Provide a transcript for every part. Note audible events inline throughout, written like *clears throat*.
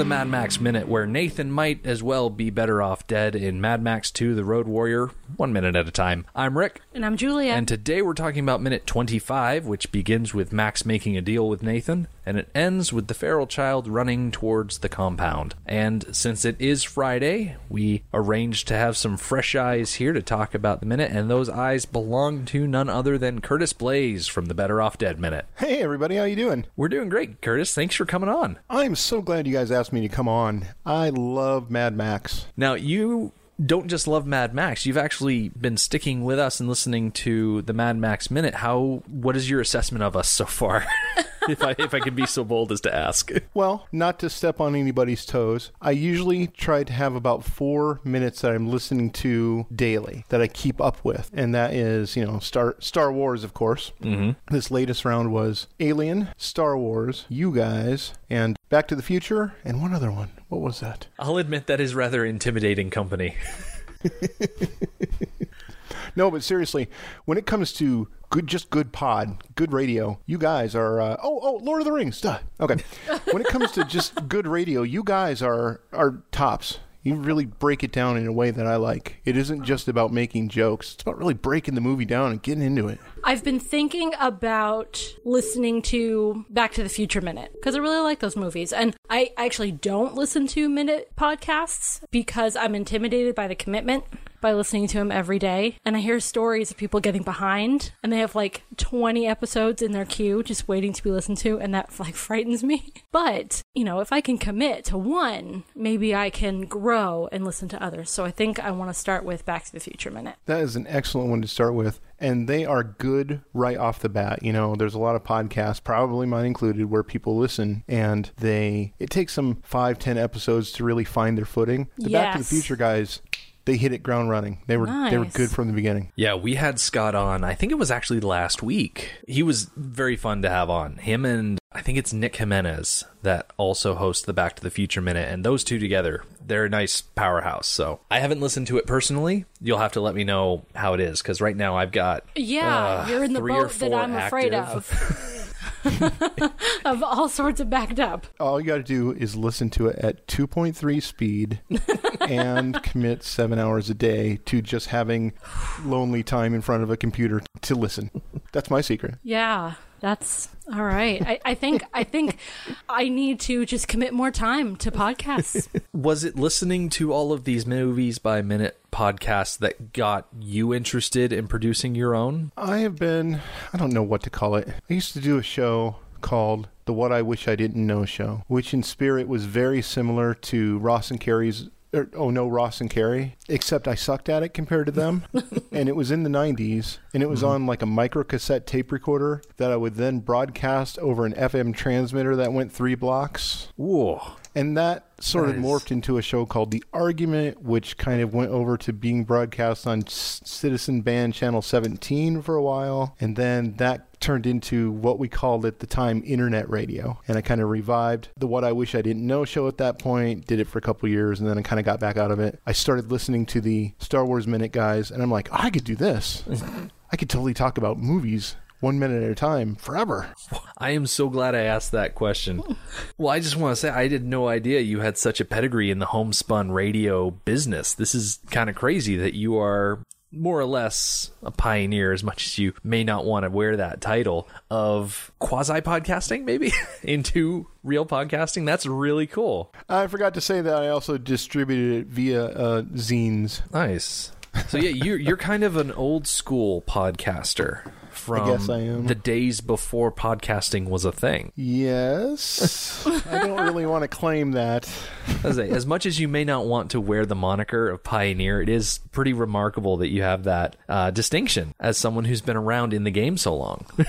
The Mad Max Minute, where Nathan might as well be better off dead in Mad Max 2 The Road Warrior, one minute at a time. I'm Rick, And I'm Julia. and today we're talking about minute 25, which begins with Max making a deal with Nathan, and it ends with the feral child running towards the compound. And since it is Friday, we arranged to have some fresh eyes here to talk about the minute, and those eyes belong to none other than Curtis Blaze from the Better Off Dead Minute. Hey everybody, how you doing? We're doing great, Curtis. Thanks for coming on. I'm so glad you guys asked me to come on. I love Mad Max. Now, you don't just love Mad Max. You've actually been sticking with us and listening to the Mad Max Minute. How what is your assessment of us so far? *laughs* *laughs* if I if I can be so bold as to ask. *laughs* Well, not to step on anybody's toes, I usually try to have about four minutes that I'm listening to daily that I keep up with, and that is, you know, Star Star Wars, of course. Mm-hmm. This latest round was Alien, Star Wars, you guys, and Back to the Future, and one other one. What was that? I'll admit that is rather intimidating company. *laughs* No, but seriously, when it comes to good, just good pod, good radio, you guys are. Uh, oh, oh, Lord of the Rings. Duh. Okay. *laughs* when it comes to just good radio, you guys are are tops. You really break it down in a way that I like. It isn't just about making jokes. It's about really breaking the movie down and getting into it. I've been thinking about listening to Back to the Future Minute because I really like those movies. And I actually don't listen to minute podcasts because I'm intimidated by the commitment by listening to him every day. And I hear stories of people getting behind and they have like 20 episodes in their queue just waiting to be listened to. And that like *laughs* frightens me. But, you know, if I can commit to one, maybe I can grow and listen to others. So I think I want to start with Back to the Future Minute. That is an excellent one to start with. And they are good right off the bat. You know, there's a lot of podcasts, probably mine included, where people listen and they, it takes them five, ten episodes to really find their footing. The Back to the Future guys, they hit it ground running. They were, they were good from the beginning. Yeah, we had Scott on. I think it was actually last week. He was very fun to have on. Him and I think it's Nick Jimenez that also hosts the Back to the Future Minute, and those two together, they're a nice powerhouse. So I haven't listened to it personally. You'll have to let me know how it is because right now I've got Yeah, uh, you're in the three or boat that I'm afraid active. of. *laughs* *laughs* of all sorts of backed up. All you got to do is listen to it at 2.3 speed *laughs* and commit seven hours a day to just having lonely time in front of a computer to listen. That's my secret. Yeah, that's all right. I, I think I think I need to just commit more time to podcasts. *laughs* Was it listening to all of these movies by minute podcasts that got you interested in producing your own? I have been, I don't know what to call it. I used to do a show called the What I Wish I Didn't Know show, which in spirit was very similar to Ross and Carrie's. Er, oh no, Ross and Carrie. Except I sucked at it compared to them, *laughs* and it was in the '90s, and it was on like a micro cassette tape recorder that I would then broadcast over an FM transmitter that went three blocks. Whoa. And that sort of morphed into a show called The Argument, which kind of went over to being broadcast on C- Citizen Band Channel 17 for a while. And then that turned into what we called at the time internet radio. And I kind of revived the What I Wish I Didn't Know show at that point, did it for a couple years, and then I kind of got back out of it. I started listening to the Star Wars Minute guys, and I'm like, oh, I could do this. *laughs* I could totally talk about movies one minute at a time forever. I am so glad I asked that question. *laughs* Well, I just want to say I had no idea you had such a pedigree in the homespun radio business. This is kind of crazy that you are more or less a pioneer, as much as you may not want to wear that title, of quasi podcasting, maybe *laughs* into real podcasting. That's really cool. I forgot to say that I also distributed it via uh, zines. Nice. So yeah, you're you're kind of an old school podcaster from guess I am. the days before podcasting was a thing. Yes. *laughs* I don't really want to claim that. As, I- as much as you may not want to wear the moniker of pioneer, it is pretty remarkable that you have that uh, distinction as someone who's been around in the game so long. *laughs*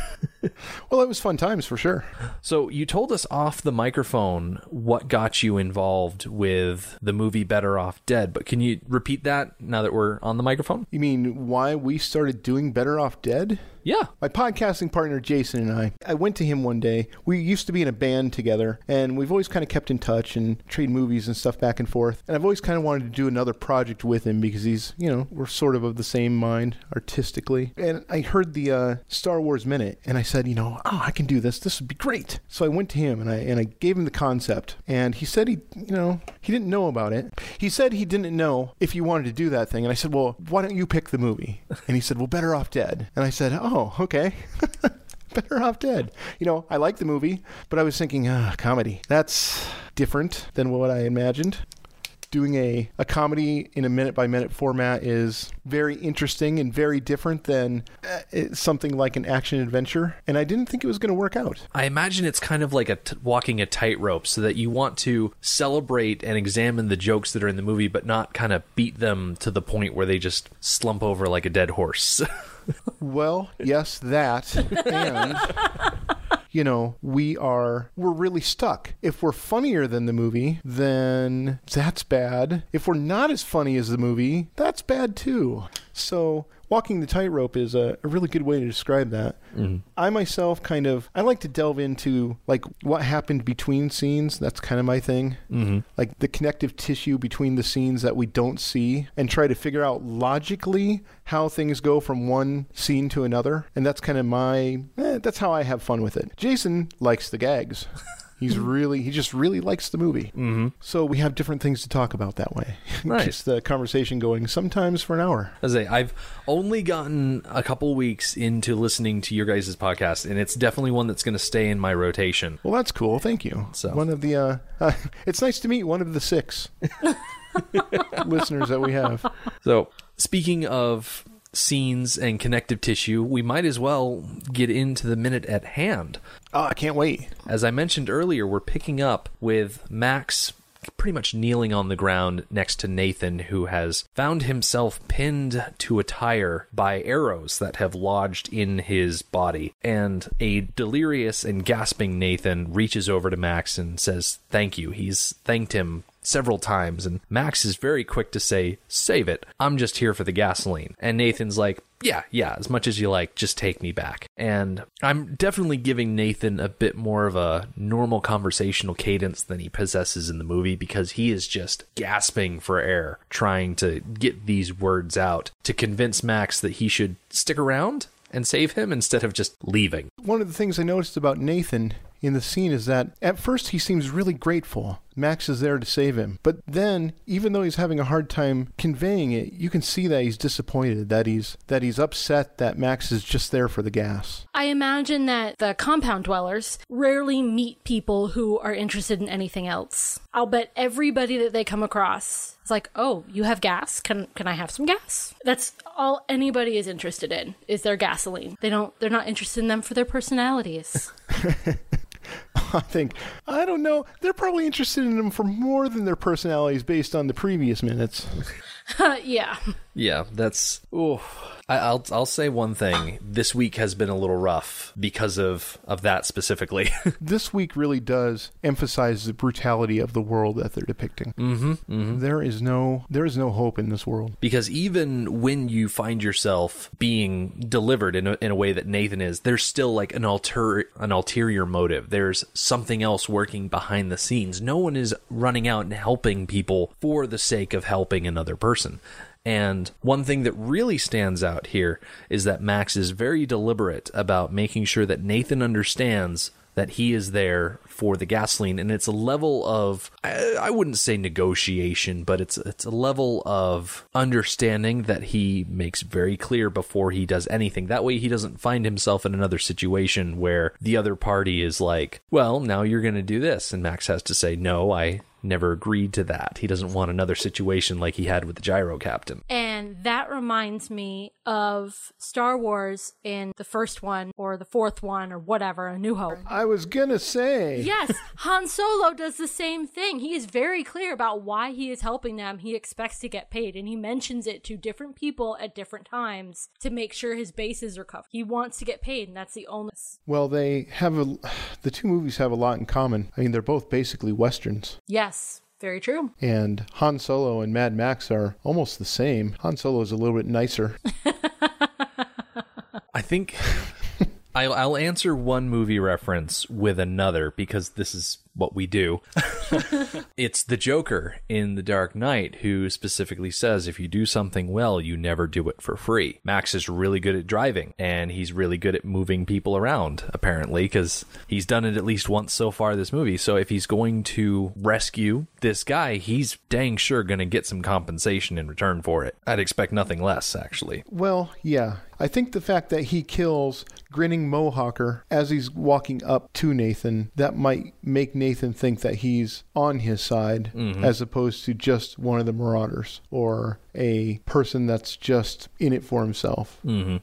Well, it was fun times for sure. So you told us off the microphone what got you involved with the movie Better Off Dead, but can you repeat that now that we're on the microphone? You mean why we started doing Better Off Dead? Yeah. My podcasting partner Jason and I, I went to him one day. We used to be in a band together, and we've always kind of kept in touch and trade movies and stuff back and forth. And I've always kind of wanted to do another project with him because he's, you know, we're sort of of the same mind artistically. And I heard the uh, Star Wars Minute, and I said, you know, oh, I can do this. This would be great. So I went to him and I and I gave him the concept, and he said he, you know, he didn't know about it. He said he didn't know if you wanted to do that thing, and I said, well, why don't you pick the movie? And he said, well, Better Off Dead. And I said, oh, okay. *laughs* Better Off Dead. You know, I like the movie, but I was thinking, ah, comedy. That's different than what I imagined. Doing a, a comedy in a minute by minute format is very interesting and very different than uh, something like an action adventure. And I didn't think it was going to work out. I imagine it's kind of like a t- walking a tightrope so that you want to celebrate and examine the jokes that are in the movie, but not kind of beat them to the point where they just slump over like a dead horse. *laughs* Well, yes, that. And you know, we are we're really stuck. If we're funnier than the movie, then that's bad. If we're not as funny as the movie, that's bad too. So walking the tightrope is a, a, really good way to describe that. Mm-hmm. I myself kind of I like to delve into like what happened between scenes. That's kind of my thing. Mm-hmm. Like the connective tissue between the scenes that we don't see, and try to figure out logically how things go from one scene to another. And that's kind of my eh, that's how I have fun with it. Jason likes the gags. *laughs* He's really he just really likes the movie. Mm-hmm. So we have different things to talk about that way. *laughs* Right. Keeps the conversation going sometimes for an hour. As I, I've only gotten a couple weeks into listening to your guys' podcast, and it's definitely one that's going to stay in my rotation. Well, that's cool. Thank you. So one of the uh, *laughs* uh, it's nice to meet one of the six *laughs* listeners that we have. So speaking of scenes and connective tissue, we might as well get into the minute at hand. Oh, I can't wait. As I mentioned earlier, we're picking up with Max pretty much kneeling on the ground next to Nathan, who has found himself pinned to a tire by arrows that have lodged in his body. And a delirious and gasping Nathan reaches over to Max and says, Thank you. He's thanked him several times, and Max is very quick to say, Save it. I'm just here for the gasoline. And Nathan's like, yeah, yeah, as much as you like, just take me back. And I'm definitely giving Nathan a bit more of a normal conversational cadence than he possesses in the movie because he is just gasping for air, trying to get these words out to convince Max that he should stick around and save him instead of just leaving. One of the things I noticed about Nathan in the scene is that at first he seems really grateful. Max is there to save him. But then, even though he's having a hard time conveying it, you can see that he's disappointed, that he's that he's upset that Max is just there for the gas. I imagine that the compound dwellers rarely meet people who are interested in anything else. I'll bet everybody that they come across is like, "Oh, you have gas? Can can I have some gas?" That's all anybody is interested in is their gasoline. They don't they're not interested in them for their personalities. *laughs* *laughs* I think I don't know. They're probably interested in them for more than their personalities based on the previous minutes. *laughs* yeah. Yeah, that's. Oh, I, will I'll say one thing. This week has been a little rough because of of that specifically. *laughs* this week really does emphasize the brutality of the world that they're depicting. Mm-hmm, mm-hmm. There is no there is no hope in this world because even when you find yourself being delivered in a, in a way that Nathan is, there's still like an alter an ulterior motive. There's something else working behind the scenes. No one is running out and helping people for the sake of helping another person. And one thing that really stands out here is that Max is very deliberate about making sure that Nathan understands that he is there for the gasoline. And it's a level of I, wouldn't say negotiation but it's it's a level of understanding that he makes very clear before he does anything. That way he doesn't find himself in another situation where the other party is like well now you're going to do this. And Max has to say no I never agreed to that. He doesn't want another situation like he had with the gyro captain. And that reminds me of Star Wars in the first one or the fourth one or whatever, A New Hope. I was gonna say. Yes, Han Solo does the same thing. He is very clear about why he is helping them. He expects to get paid, and he mentions it to different people at different times to make sure his bases are covered. He wants to get paid, and that's the only. Well, they have a. *sighs* The two movies have a lot in common. I mean, they're both basically westerns. Yes, very true. And Han Solo and Mad Max are almost the same. Han Solo is a little bit nicer. *laughs* I think I'll, I'll answer one movie reference with another because this is what we do. *laughs* it's the Joker in The Dark Knight who specifically says if you do something well, you never do it for free. Max is really good at driving and he's really good at moving people around, apparently, because he's done it at least once so far this movie. So if he's going to rescue this guy, he's dang sure going to get some compensation in return for it. I'd expect nothing less, actually. Well, yeah. I think the fact that he kills Grinning Mohawker as he's walking up to Nathan, that might make Nathan think that he's on his side mm-hmm. as opposed to just one of the marauders or a person that's just in it for himself.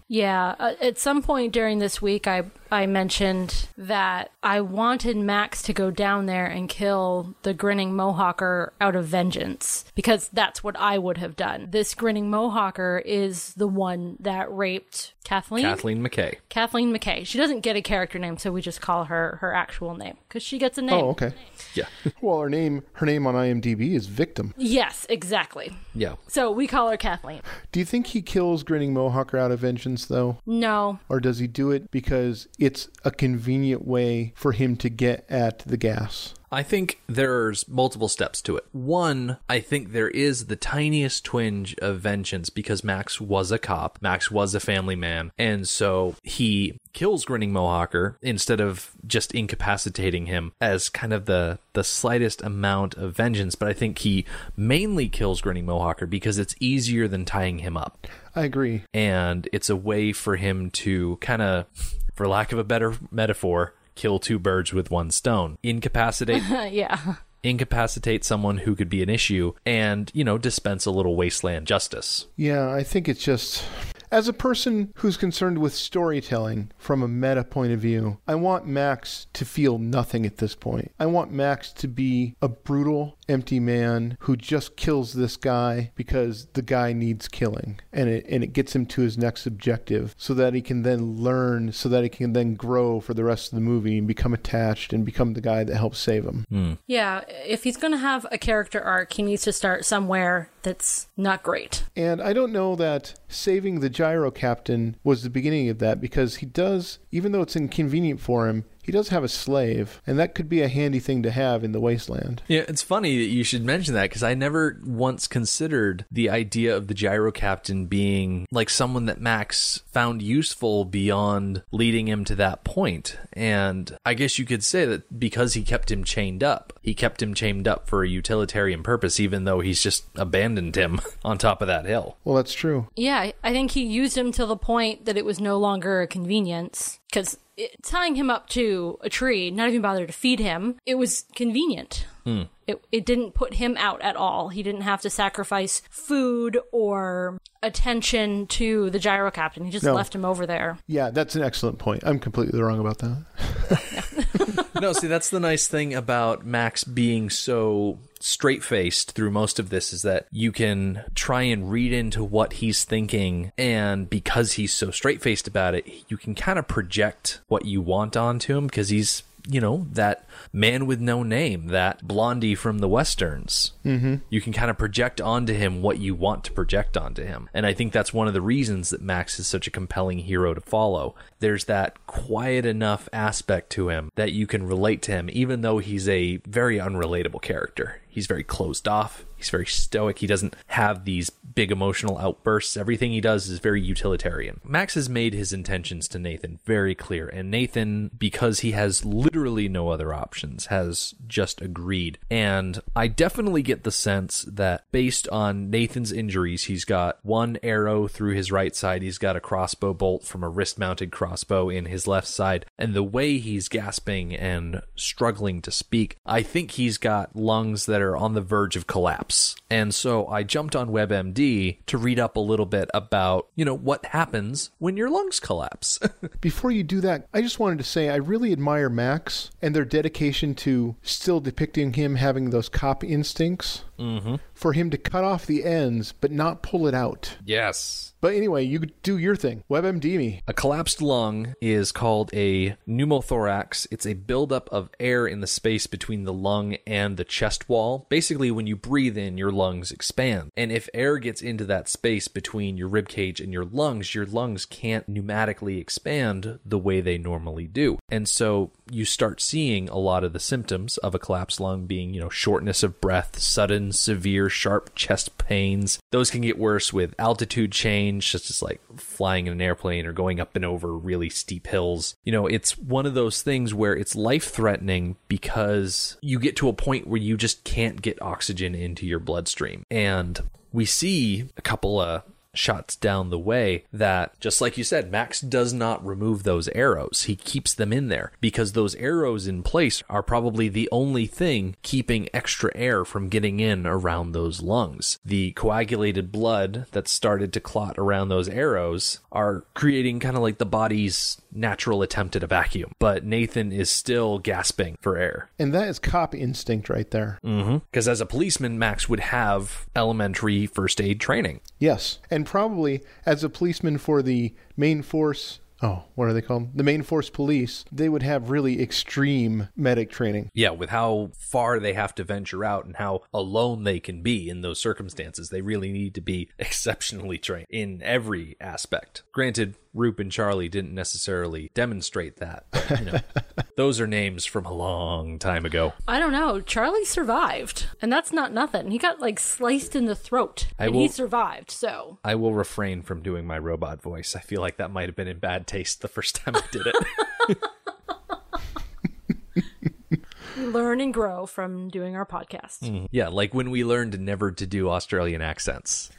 Yeah, uh, at some point during this week, I I mentioned that I wanted Max to go down there and kill the grinning Mohawker out of vengeance because that's what I would have done. This grinning Mohawker is the one that raped Kathleen. Kathleen McKay. Kathleen McKay. She doesn't get a character name, so we just call her her actual name because she gets a name. Oh, okay. Yeah. *laughs* Well, her name her name on IMDb is Victim. Yes, exactly. Yeah. So we call her Kathleen. Do you think he kills Grinning Mohawker out of vengeance though? No, Or does he do it because it's a convenient way for him to get at the gas? I think there's multiple steps to it. One, I think there is the tiniest twinge of vengeance because Max was a cop, Max was a family man, and so he kills Grinning Mohawker instead of just incapacitating him as kind of the the slightest amount of vengeance. But I think he mainly kills Grinning Mohawker because it's easier than tying him up I agree. and it's a way for him to kind of, for lack of a better metaphor, kill two birds with one stone. Incapacitate *laughs* yeah. incapacitate someone who could be an issue and, you know, dispense a little wasteland justice. Yeah, I think it's just as a person who's concerned with storytelling from a meta point of view, I want Max to feel nothing at this point. I want Max to be a brutal, empty man who just kills this guy because the guy needs killing and it and it gets him to his next objective so that he can then learn so that he can then grow for the rest of the movie and become attached and become the guy that helps save him. Hmm. Yeah, if he's going to have a character arc, he needs to start somewhere that's not great. And I don't know that saving the gyro captain was the beginning of that because he does, even though it's inconvenient for him, he does have a slave, and that could be a handy thing to have in the wasteland. Yeah, it's funny that you should mention that because I never once considered the idea of the gyro captain being like someone that Max found useful beyond leading him to that point. And I guess you could say that because he kept him chained up, he kept him chained up for a utilitarian purpose, even though he's just abandoned him *laughs* on top of that hill. Well, that's true. Yeah, I think he used him to the point that it was no longer a convenience. Because tying him up to a tree, not even bother to feed him, it was convenient. Hmm. It, it didn't put him out at all. He didn't have to sacrifice food or attention to the gyro captain. He just No. left him over there. Yeah, that's an excellent point. I'm completely wrong about that. *laughs* no, see, that's the nice thing about Max being so straight faced through most of this is that you can try and read into what he's thinking. And because he's so straight faced about it, you can kind of project what you want onto him because he's. You know, that man with no name, that blondie from the Westerns. Mm-hmm. You can kind of project onto him what you want to project onto him. And I think that's one of the reasons that Max is such a compelling hero to follow. There's that quiet enough aspect to him that you can relate to him, even though he's a very unrelatable character. He's very closed off. He's very stoic. He doesn't have these big emotional outbursts. Everything he does is very utilitarian. Max has made his intentions to Nathan very clear, and Nathan, because he has literally no other options, has just agreed. And I definitely get the sense that based on Nathan's injuries, he's got one arrow through his right side, he's got a crossbow bolt from a wrist mounted crossbow in his left side, and the way he's gasping and struggling to speak, I think he's got lungs that are on the verge of collapse. And so I jumped on WebMD to read up a little bit about, you know, what happens when your lungs collapse. *laughs* Before you do that, I just wanted to say I really admire Max and their dedication to still depicting him having those cop instincts. Mm-hmm. For him to cut off the ends but not pull it out. yes. But anyway, you do your thing. WebMD me. A collapsed lung is called a pneumothorax. It's a buildup of air in the space between the lung and the chest wall. Basically, when you breathe in, your lungs expand. And if air gets into that space between your rib cage and your lungs, your lungs can't pneumatically expand the way they normally do. And so you start seeing a lot of the symptoms of a collapsed lung being, you know, shortness of breath, sudden, severe, sharp chest pains. Those can get worse with altitude change, such as like flying in an airplane or going up and over really steep hills. You know, it's one of those things where it's life threatening because you get to a point where you just can't get oxygen into your bloodstream. And we see a couple of shots down the way that just like you said Max does not remove those arrows. He keeps them in there because those arrows in place are probably the only thing keeping extra air from getting in around those lungs. The coagulated blood that started to clot around those arrows are creating kind of like the body's natural attempt at a vacuum but Nathan is still gasping for air And that is cop instinct right there. Mm-hmm. because as a policeman Max would have elementary first aid training Yes. And probably as a policeman for the main force. Oh, what are they called? The main force police. They would have really extreme medic training. Yeah, with how far they have to venture out and how alone they can be in those circumstances, they really need to be *laughs* exceptionally trained in every aspect. Granted, Roop and Charlie didn't necessarily demonstrate that. But, you know, *laughs* those are names from a long time ago. I don't know. Charlie survived, and that's not nothing. He got like sliced in the throat, I and will- he survived. So I will refrain from doing my robot voice. I feel like that might have been in bad taste the first time I did it. *laughs* learn and grow from doing our podcast. Mm-hmm. yeah, like when we learned never to do Australian accents.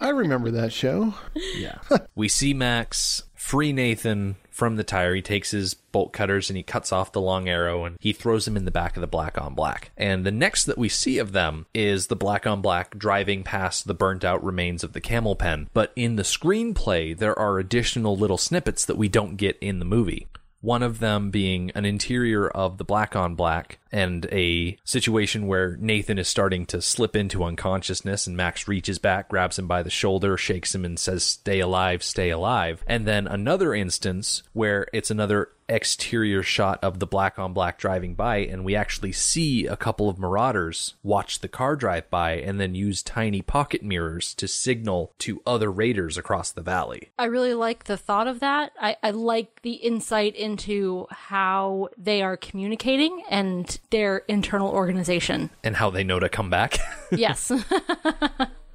I remember that show. Yeah. *laughs* we see Max free Nathan from the tire. He takes his bolt cutters and he cuts off the long arrow and he throws him in the back of the black on black. And the next that we see of them is the black on black driving past the burnt out remains of the camel pen. But in the screenplay, there are additional little snippets that we don't get in the movie. One of them being an interior of the black on black and a situation where Nathan is starting to slip into unconsciousness and Max reaches back, grabs him by the shoulder, shakes him and says, Stay alive, stay alive. And then another instance where it's another exterior shot of the black on black driving by and we actually see a couple of marauders watch the car drive by and then use tiny pocket mirrors to signal to other raiders across the valley. I really like the thought of that. I, I like the insight into how they are communicating and their internal organization. And how they know to come back. *laughs* Yes. *laughs*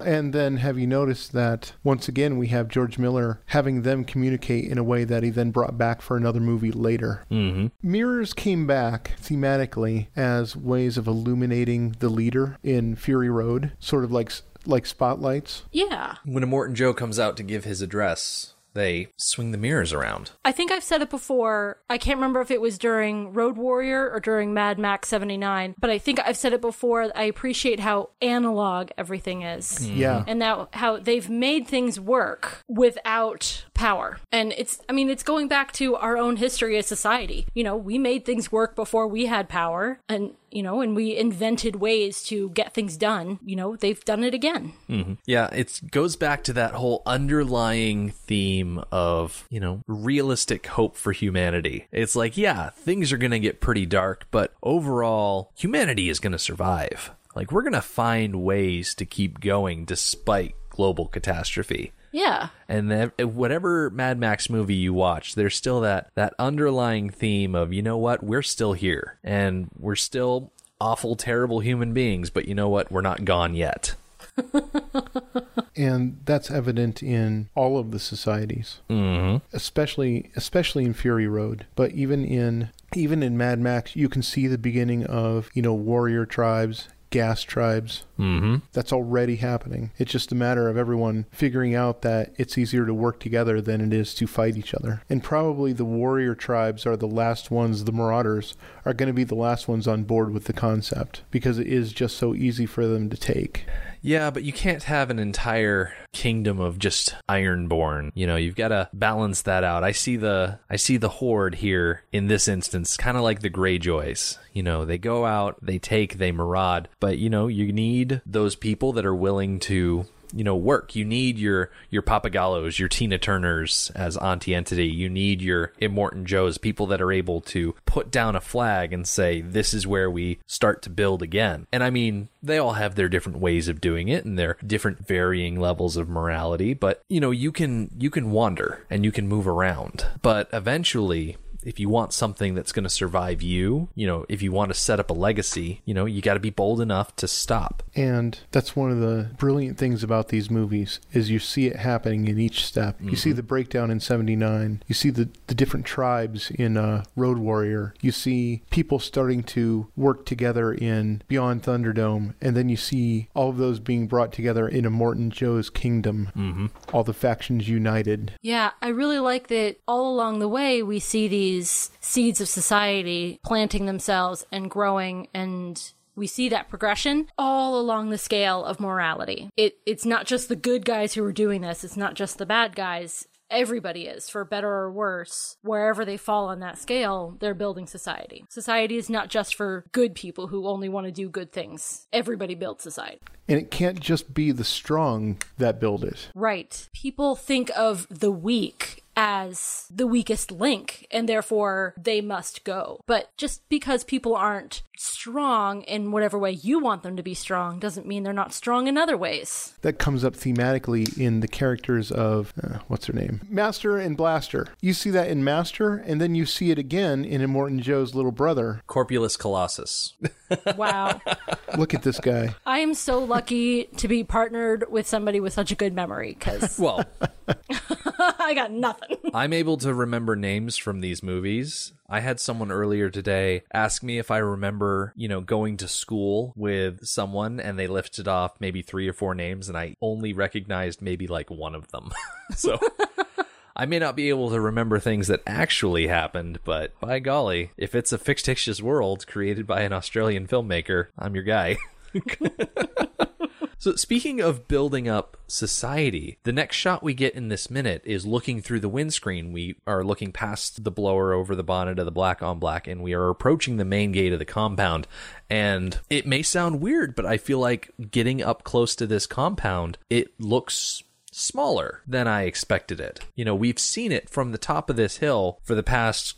And then have you noticed that once again we have George Miller having them communicate in a way that he then brought back for another movie later? Mm-hmm. Mirrors came back thematically as ways of illuminating the leader in Fury Road, sort of like like spotlights. yeah. when Immortan Joe comes out to give his address, they swing the mirrors around. I think I've said it before. I can't remember if it was during Road Warrior or during Mad Max 79, but I think I've said it before. I appreciate how analog everything is. Mm-hmm. Yeah. And that how they've made things work without power. And it's I mean it's going back to our own history as society. You know, we made things work before we had power and you know, and we invented ways to get things done. You know, they've done it again. Mm-hmm. Yeah, it goes back to that whole underlying theme of, you know, realistic hope for humanity. It's like, yeah, things are going to get pretty dark, but overall, humanity is going to survive. Like, we're going to find ways to keep going despite global catastrophe. Yeah. And then whatever Mad Max movie you watch, there's still that that underlying theme of, you know what, we're still here and we're still awful, terrible human beings, but you know what? We're not gone yet. *laughs* and that's evident in all of the societies, mm-hmm. especially especially in Fury Road, but even in even in Mad Max, you can see the beginning of you know warrior tribes gas tribes. Mm-hmm. That's already happening. It's just a matter of everyone figuring out that it's easier to work together than it is to fight each other. And probably the warrior tribes are the last ones, the marauders are going to be the last ones on board with the concept because it is just so easy for them to take. Yeah, but you can't have an entire kingdom of just ironborn. You know, you've got to balance that out. I see the I see the horde here in this instance, kind of like the Greyjoys. You know, they go out, they take, they maraud, but you know, you need those people that are willing to you know work. You need your your Pappagallos, your Tina Turners as Auntie Entity. You need your Immortan Joes, people that are able to put down a flag and say this is where we start to build again. And I mean, they all have their different ways of doing it and their different varying levels of morality. But you know, you can you can wander and you can move around, but eventually if you want something that's going to survive you, you know, if you want to set up a legacy, you know, you got to be bold enough to stop. And that's one of the brilliant things about these movies is you see it happening in each step. Mm-hmm. You see mm-hmm. the breakdown in 79. You see the, the different tribes in uh, Road Warrior. You see people starting to work together in Beyond Thunderdome. And then you see all of those being brought together in Immortan Joe's kingdom. Mm-hmm. All the factions united. Yeah, I really like that all along the way we see these these seeds of society planting themselves and growing and we see that progression all along the scale of morality. It it's not just the good guys who are doing this, it's not just the bad guys. Everybody is, for better or worse, wherever they fall on that scale, they're building society. Society is not just for good people who only want to do good things. Everybody builds society. And it can't just be the strong that build it. Right. People think of the weak as the weakest link and therefore they must go. But just because people aren't strong in whatever way you want them to be strong doesn't mean they're not strong in other ways. That comes up thematically in the characters of uh, what's her name? Master and Blaster. You see that in Master and then you see it again in Immortan Joe's little brother, Corpulus Colossus. *laughs* wow. Look at this guy. I am so lucky to be partnered with somebody with such a good memory cuz Well, *laughs* I got nothing. *laughs* I'm able to remember names from these movies. I had someone earlier today ask me if I remember, you know, going to school with someone and they lifted off maybe three or four names and I only recognized maybe like one of them. *laughs* so I may not be able to remember things that actually happened, but by golly, if it's a fictitious world created by an Australian filmmaker, I'm your guy. So, speaking of building up society, the next shot we get in this minute is looking through the windscreen. We are looking past the blower over the bonnet of the black on black, and we are approaching the main gate of the compound. And it may sound weird, but I feel like getting up close to this compound, it looks smaller than I expected it. You know, we've seen it from the top of this hill for the past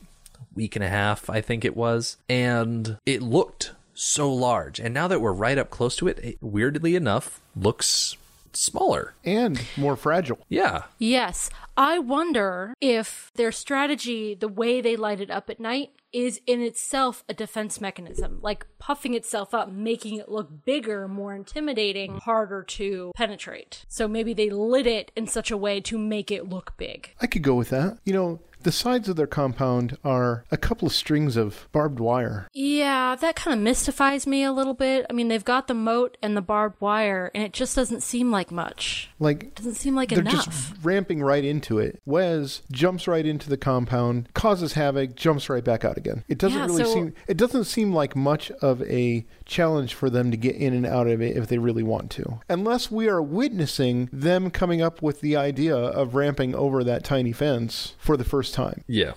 week and a half, I think it was, and it looked so large. And now that we're right up close to it, it weirdly enough looks smaller and more fragile. Yeah. Yes. I wonder if their strategy, the way they light it up at night, is in itself a defense mechanism, like puffing itself up, making it look bigger, more intimidating, harder to penetrate. So maybe they lit it in such a way to make it look big. I could go with that. You know, the sides of their compound are a couple of strings of barbed wire. Yeah, that kind of mystifies me a little bit. I mean, they've got the moat and the barbed wire, and it just doesn't seem like much. Like it doesn't seem like they're enough. just ramping right into it. Wez jumps right into the compound, causes havoc, jumps right back out again. It doesn't Yeah, really so- seem. It doesn't seem like much of a challenge for them to get in and out of it if they really want to, unless we are witnessing them coming up with the idea of ramping over that tiny fence for the first time. Yeah.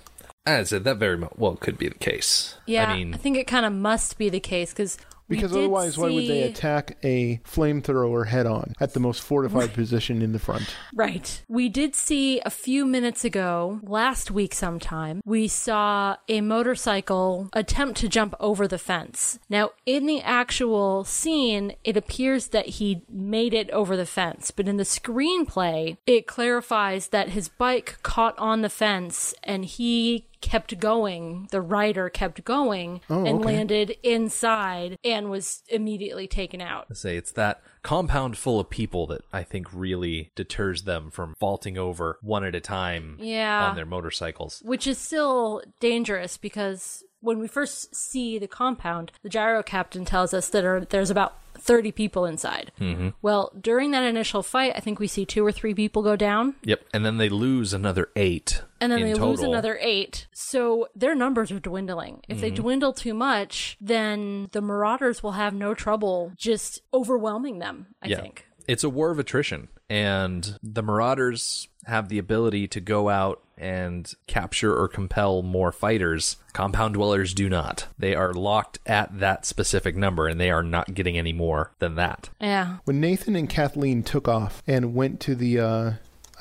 As I said, that very well could be the case. Yeah, I mean, I think it kind of must be the case because Because otherwise, why would they attack a flamethrower head on at the most fortified *laughs* position in the front? Right. We did see a few minutes ago, last week sometime, we saw a motorcycle attempt to jump over the fence. Now, in the actual scene, it appears that he made it over the fence, but in the screenplay, it clarifies that his bike caught on the fence and he kept going. The rider kept going Oh, and okay. landed inside and was immediately taken out. I say it's that compound full of people that I think really deters them from vaulting over one at a time Yeah. on their motorcycles. which is still dangerous because when we first see the compound, the gyro captain tells us that are, there's about 30 people inside. Mm-hmm. Well, during that initial fight, I think we see two or three people go down, Yep, and then they lose another eight. and then they total. lose another eight. So their numbers are dwindling. If Mm-hmm. they dwindle too much, then the Marauders will have no trouble just overwhelming them, I Yeah. think. It's a war of attrition, and the Marauders have the ability to go out and capture or compel more fighters. Compound dwellers do not. They are locked at that specific number, and they are not getting any more than that. Yeah. When Nathan and Kathleen took off and went to the, uh,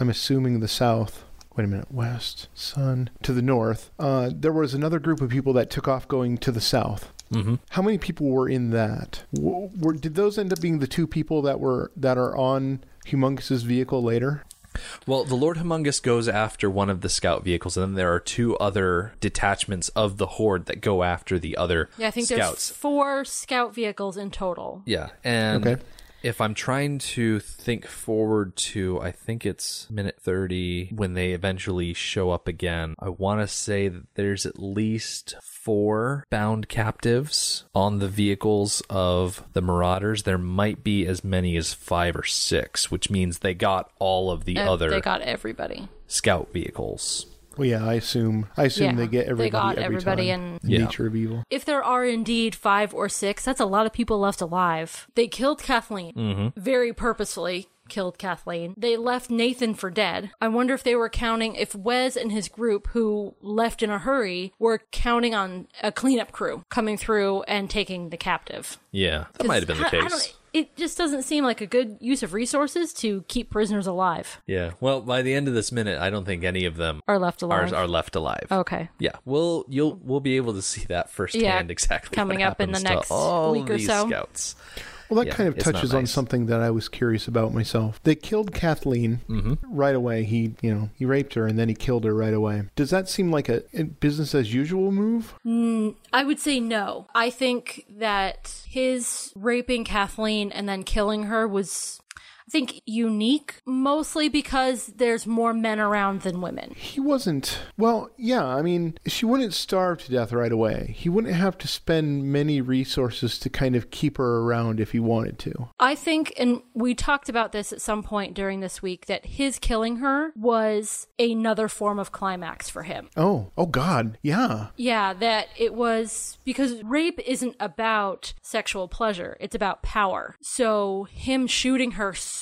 I'm assuming the south. Wait a minute, west, sun to the north. Uh, there was another group of people that took off going to the south. Mm-hmm. How many people were in that? W- were, did those end up being the two people that were that are on Humongous's vehicle later? Well, the Lord Humongous goes after one of the scout vehicles, and then there are two other detachments of the Horde that go after the other Yeah, I think scouts. there's four scout vehicles in total. Yeah, and Okay. If I'm trying to think forward to, I think it's minute 30 when they eventually show up again. I want to say that there's at least four bound captives on the vehicles of the Marauders. There might be as many as five or six, which means they got all of the Uh, other They got everybody. scout vehicles. Well, yeah, I assume. I assume Yeah, they get everybody. they everybody. got every everybody time. and- Yeah. Nature of evil. if there are indeed five or six, that's a lot of people left alive. They killed Kathleen Mm-hmm. very purposefully. Killed Kathleen. They left Nathan for dead. I wonder if they were counting, if Wez and his group, who left in a hurry, were counting on a cleanup crew coming through and taking the captive. Yeah, that might have been the I- I don't- case. It just doesn't seem like a good use of resources to keep prisoners alive Yeah. Well, by the end of this minute, I don't think any of them or left are, alive. are left alive. okay. Yeah, we'll you'll we'll be able to see that firsthand Yeah, exactly coming up in the next week or these so. Scouts. Well, that Yeah, kind of it's not touches on something that I was curious about myself. They killed Kathleen Mm-hmm. right away. He, you know, he raped her and then he killed her right away. Does that seem like a, a business as usual move? I would say no. I think that his raping Kathleen and then killing her was, I think, unique, mostly because there's more men around than women. He wasn't. Well, yeah. I mean, she wouldn't starve to death right away. He wouldn't have to spend many resources to kind of keep her around if he wanted to. I think, and we talked about this at some point during this week, that his killing her was another form of climax for him. Oh, oh God, yeah. Yeah, that it was because rape isn't about sexual pleasure, it's about power. So him shooting her so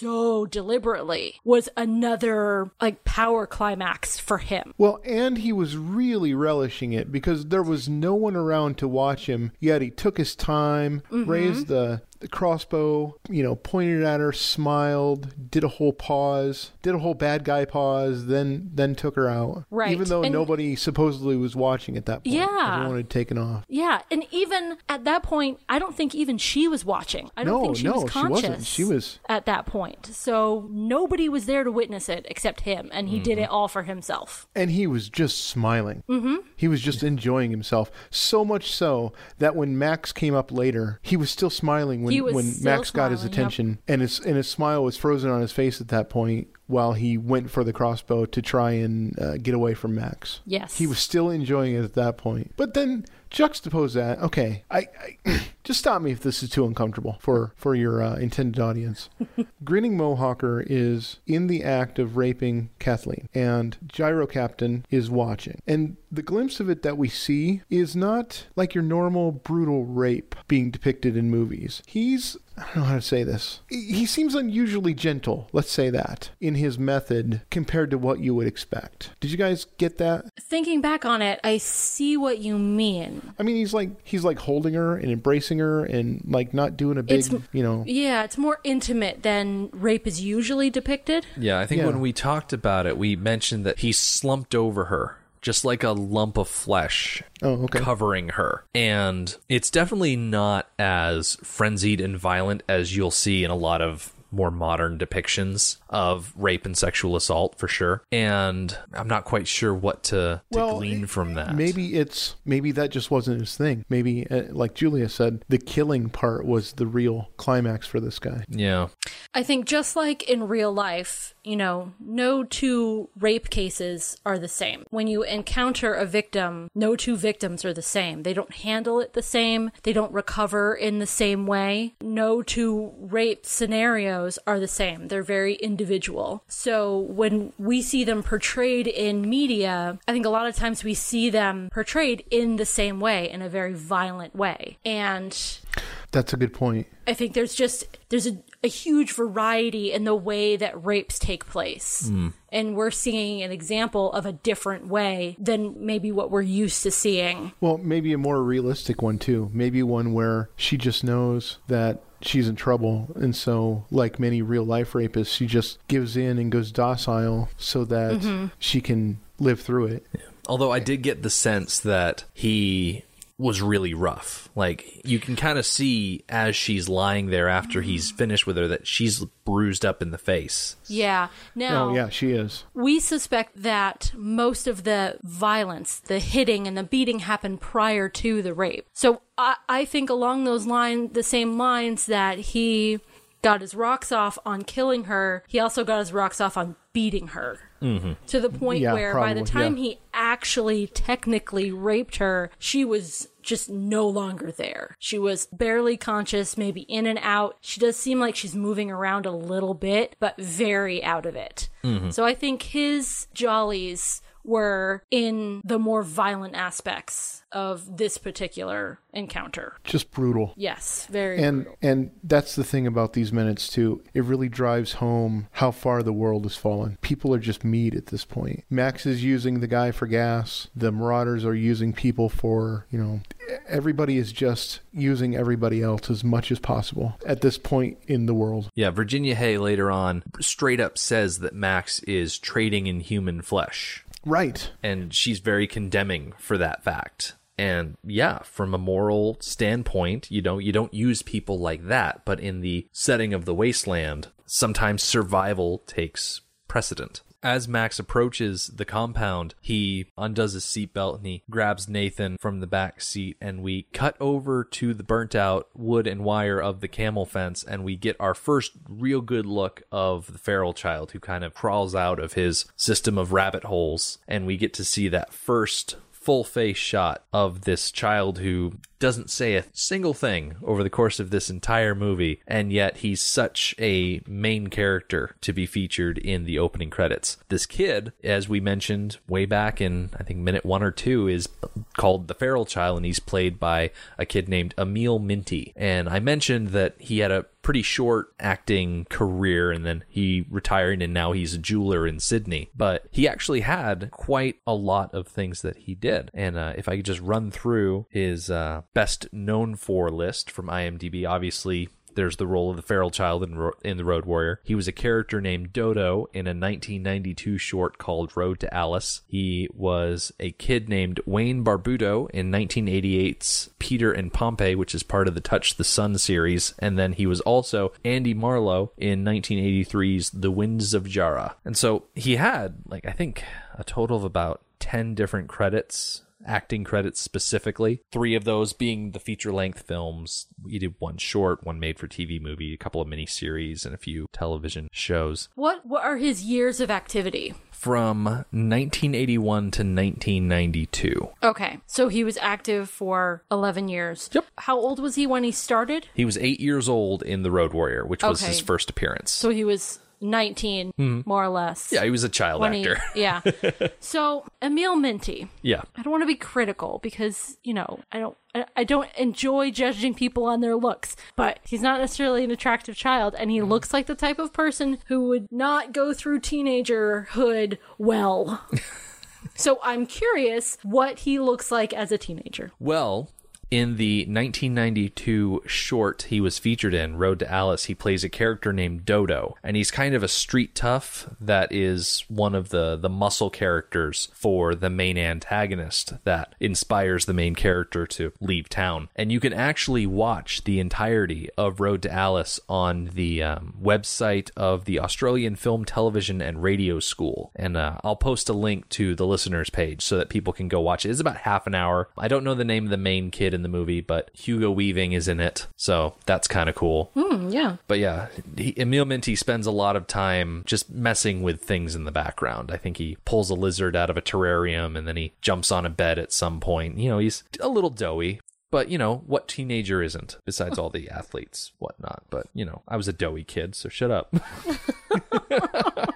deliberately was another like power climax for him. Well, and he was really relishing it because there was no one around to watch him. Yet he took his time, Mm-hmm. raised the, the crossbow, you know, pointed at her, smiled, did a whole pause, did a whole bad guy pause, then then took her out. Right. Even though And- nobody supposedly was watching at that point. Yeah. Everyone had taken off. Yeah, and even at that point, I don't think even she was watching. I don't No, think she no, was she wasn't. conscious. She was- at that point. So nobody was there to witness it except him, and he Mm-hmm. did it all for himself. And he was just smiling. Mm-hmm. He was just enjoying himself. So much so that when Max came up later, he was still smiling when, He when Max got his yep. attention. And his and his smile was frozen on his face at that point while he went for the crossbow to try and uh, get away from Max. Yes. He was still enjoying it at that point. But then juxtapose that. Okay, I, I *clears throat* just stop me if this is too uncomfortable for for your uh, intended audience. *laughs* Grinning Mohawker is in the act of raping Kathleen, and Gyro Captain is watching. And the glimpse of it that we see is not like your normal brutal rape being depicted in movies. He's I don't know how to say this. He he seems unusually gentle, let's say that, in his method compared to what you would expect. Did you guys get that? Thinking back on it, I see what you mean. I mean, he's like he's like holding her and embracing her and like not doing a big, It's- you know. Yeah, it's more intimate than rape is usually depicted. Yeah, I think Yeah. when we talked about it, we mentioned that he slumped over her, just like a lump of flesh Oh, okay. covering her. And it's definitely not as frenzied and violent as you'll see in a lot of more modern depictions of rape and sexual assault for sure. And I'm not quite sure what to, to Well, glean from that. Maybe it's maybe that just wasn't his thing. Maybe, uh, like Julia said, the killing part was the real climax for this guy. Yeah. I think just like in real life, you know, no two rape cases are the same. When you encounter a victim, no two victims are the same. They don't handle it the same. They don't recover in the same way. No two rape scenarios are the same. They're very individual. So when we see them portrayed in media, I think a lot of times we see them portrayed in the same way, in a very violent way. And That's a good point. I think there's just there's a, a huge variety in the way that rapes take place. Hmm. And we're seeing an example of a different way than maybe what we're used to seeing. Well, maybe a more realistic one too. Maybe one where she just knows that she's in trouble, and so, like many real life rapists, she just gives in and goes docile so that mm-hmm. she can live through it. Although I did get the sense that he was really rough. Like you can kind of see as she's lying there after he's finished with her that she's bruised up in the face. Yeah. Now Oh yeah, she is. we suspect that most of the violence, the hitting and the beating happened prior to the rape. So I, I think along those lines, the same lines that he got his rocks off on killing her, he also got his rocks off on beating her. Mm-hmm. To the point Yeah, where by the time yeah. he actually technically raped her, she was just no longer there. She was barely conscious, maybe in and out. She does seem like she's moving around a little bit, but very out of it. Mm-hmm. So I think his jollies were in the more violent aspects of this particular encounter. Just brutal. Yes, very And brutal. and that's the thing about these minutes too. It really drives home how far the world has fallen. People are just meat at this point. Max is using the guy for gas. The Marauders are using people for, you know, everybody is just using everybody else as much as possible at this point in the world. Yeah, Virginia Hey later on straight up says that Max is trading in human flesh. Right. and she's very condemning for that fact. And yeah, from a moral standpoint, you know, you don't use people like that, but in the setting of the wasteland, sometimes survival takes precedent. As Max approaches the compound, he undoes his seatbelt and he grabs Nathan from the back seat, and we cut over to the burnt out wood and wire of the camel fence, and we get our first real good look of the feral child who kind of crawls out of his system of rabbit holes, and we get to see that first full face shot of this child who doesn't say a single thing over the course of this entire movie, and yet he's such a main character to be featured in the opening credits. This kid, as we mentioned way back in, I think, minute one or two, is called the Feral Child, and he's played by a kid named Emil Minty. And I mentioned that he had a pretty short acting career and then he retired and now he's a jeweler in Sydney. But he actually had quite a lot of things that he did. And uh, if I could just run through his uh, best known for list from IMDb, obviously. There's the role of the feral child in, Ro- in The Road Warrior. He was a character named Dodo in a 1992 short called Road to Alice. He was a kid named Wayne Barbuto in 1988's Peter and Pompey, which is part of the Touch the Sun series. And then he was also Andy Marlowe in 1983's The Winds of Jarrah. And so he had, like, I think a total of about 10 different credits acting credits specifically. Three of those being the feature length films. He did one short, one made for TV movie, a couple of miniseries, and a few television shows. What what are his years of activity? From 1981 to 1992. Okay, so he was active for 11 years. Yep. How old was he when he started? He was eight years old in The Road Warrior, which was Okay. his first appearance. So he was 19, hmm. more or less. yeah, he was a child when he- actor. *laughs* yeah. So Emil Minty. yeah. I don't want to be critical because you know I don't I- I don't enjoy judging people on their looks, but he's not necessarily an attractive child, and he mm-hmm. looks like the type of person who would not go through teenagerhood well. *laughs* so I'm curious what he looks like as a teenager. Well, In the 1992 short he was featured in, Road to Alice, he plays a character named Dodo, and he's kind of a street tough that is one of the the muscle characters for the main antagonist that inspires the main character to leave town. And you can actually watch the entirety of Road to Alice on the um, website of the Australian Film, Television, and Radio School, and uh, I'll post a link to the listeners page so that people can go watch it. It's about half an hour. I don't know the name of the main kid in the movie, but Hugo Weaving is in it, so that's kind of cool. Hmm, yeah. But yeah, he, Emil Minty spends a lot of time just messing with things in the background. I think he pulls a lizard out of a terrarium and then he jumps on a bed at some point. You know, he's a little doughy. But you know what teenager isn't? Besides all the *laughs* athletes, whatnot. But you know, I was a doughy kid, so shut up. *laughs* *laughs*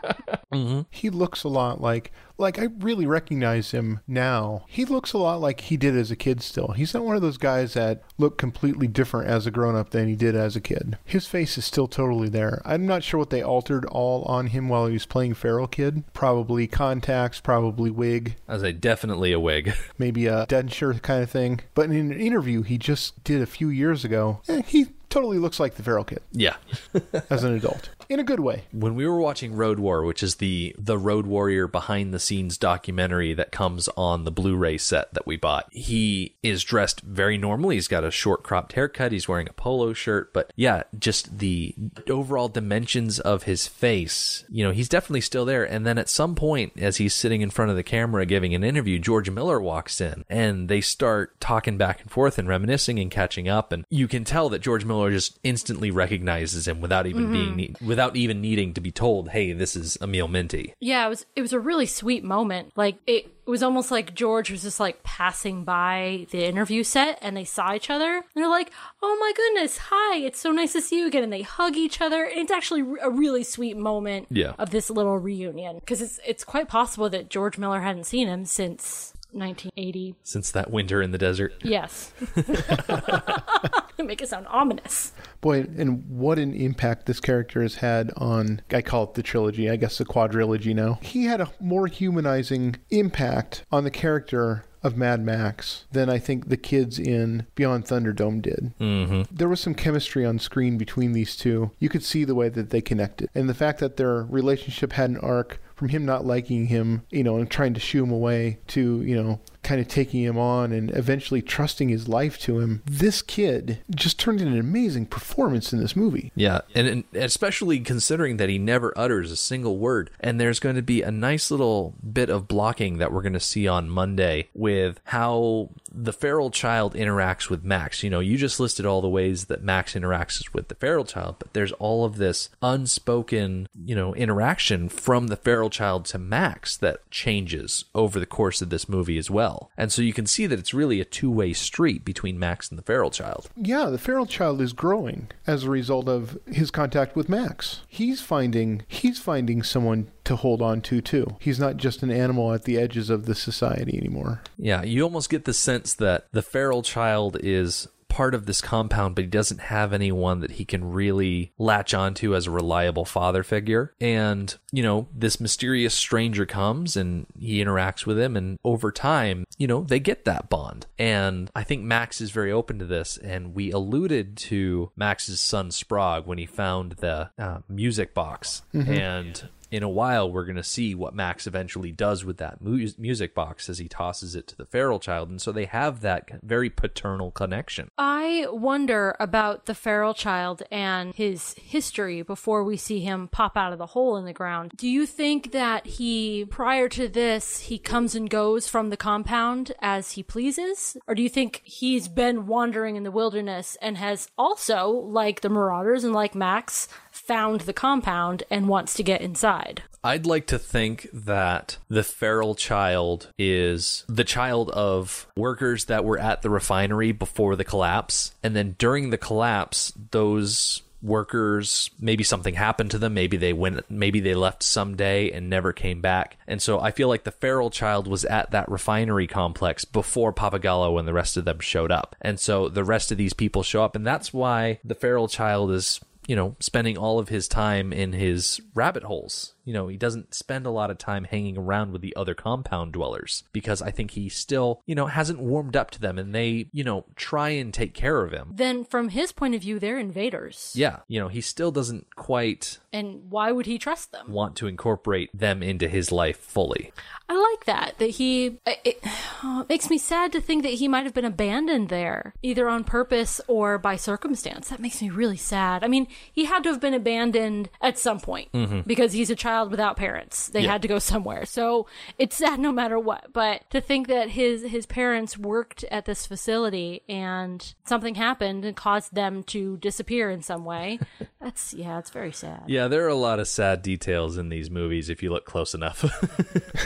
He looks a lot like like I really recognize him now. He looks a lot like he did as a kid still. He's not one of those guys that look completely different as a grown up than he did as a kid. His face is still totally there. I'm not sure what they altered all on him while he was playing Feral Kid. Probably contacts, probably wig, I was a definitely a wig. *laughs* maybe a denture kind of thing. But in an interview he just did a few years ago, eh, he totally looks like the Feral Kid yeah. *laughs* as an adult. In a good way. when we were watching Road War, which is the the Road Warrior behind the scenes documentary that comes on the Blu-ray set that we bought, he is dressed very normally. He's got a short cropped haircut. He's wearing a polo shirt, but yeah, just the overall dimensions of his face. You know, he's definitely still there. And then at some point, as he's sitting in front of the camera giving an interview, George Miller walks in and they start talking back and forth and reminiscing and catching up. And you can tell that George Miller just instantly recognizes him without even mm-hmm. being ne- without even needing to be told, "Hey, this is Emil Minty." Yeah, it was it was a really sweet moment. Like it, it was almost like George was just like passing by the interview set and they saw each other and they're like, "Oh my goodness, hi, it's so nice to see you again." And they hug each other. And it's actually a really sweet moment Yeah. of this little reunion because it's it's quite possible that George Miller hadn't seen him since 1980. Since that winter in the desert, Yes. *laughs* Make it sound ominous. Boy, and what an impact this character has had on, I call it the trilogy, I guess the quadrilogy now. He had a more humanizing impact on the character of Mad Max than I think the kids in Beyond Thunderdome did. Mm-hmm. There was some chemistry on screen between these two. You could see the way that they connected. And the fact that their relationship had an arc from him not liking him, you know, and trying to shoo him away to, you know, kind of taking him on and eventually trusting his life to him. This kid just turned in an amazing performance in this movie. Yeah, and, and especially considering that he never utters a single word. And there's going to be a nice little bit of blocking that we're going to see on Monday with how the feral child interacts with Max. You know, you just listed all the ways that Max interacts with the feral child, but there's all of this unspoken, you know, interaction from the feral child to Max that changes over the course of this movie as well. And so you can see that it's really a two way street between Max and the feral child. Yeah, the feral child is growing as a result of his contact with Max. He's finding he's finding someone to hold on to too. He's not just an animal at the edges of the society anymore. Yeah, you almost get the sense that the feral child is part of this compound, but he doesn't have anyone that he can really latch onto as a reliable father figure. And, you know, this mysterious stranger comes and he interacts with him, and over time, you know, they get that bond. And I think Max is very open to this. And we alluded to Max's son Sprague when he found the uh, music box. And in a while we're going to see what Max eventually does with that mu- music box as he tosses it to the feral child and so they have that very paternal connection. I wonder about the feral child and his history before we see him pop out of the hole in the ground. Do you think that he, prior to this, he comes and goes from the compound as he pleases? Or do you think he's been wandering in the wilderness and has also, like the Marauders and like Max, found the compound and wants to get inside? I'd like to think that the feral child is the child of workers that were at the refinery before the collapse and then during the collapse those workers maybe something happened to them maybe they went maybe they left someday and never came back and so i feel like the feral child was at that refinery complex before Pappagallo and the rest of them showed up and so the rest of these people show up and that's why the feral child is you know spending all of his time in his rabbit holes you know, he doesn't spend a lot of time hanging around with the other compound dwellers because I think he still, you know, hasn't warmed up to them and they, you know, try and take care of him. Then, from his point of view, they're invaders. Yeah, you know, he still doesn't quite And why would he trust them? want to incorporate them into his life fully. I like that. That he. It, oh, *sighs* it makes me sad to think that he might have been abandoned there, either on purpose or by circumstance. That makes me really sad. I mean, he had to have been abandoned at some point mm-hmm. because he's a child without parents. They Yeah. had to go somewhere. So it's sad no matter what. But to think that his his parents worked at this facility and something happened and caused them to disappear in some way, *laughs* that's yeah, it's very sad. Yeah, there are a lot of sad details in these movies if you look close enough. *laughs*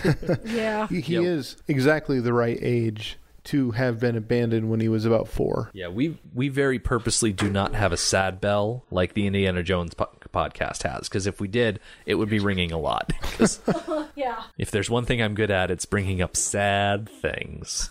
*laughs* Yeah. He, he Yep. is exactly the right age to have been abandoned when he was about four. yeah, we we very purposely do not have a sad bell like the Indiana Jones po- podcast has because if we did, it would be ringing a lot. *laughs* *laughs* Yeah. if there's one thing I'm good at, it's bringing up sad things.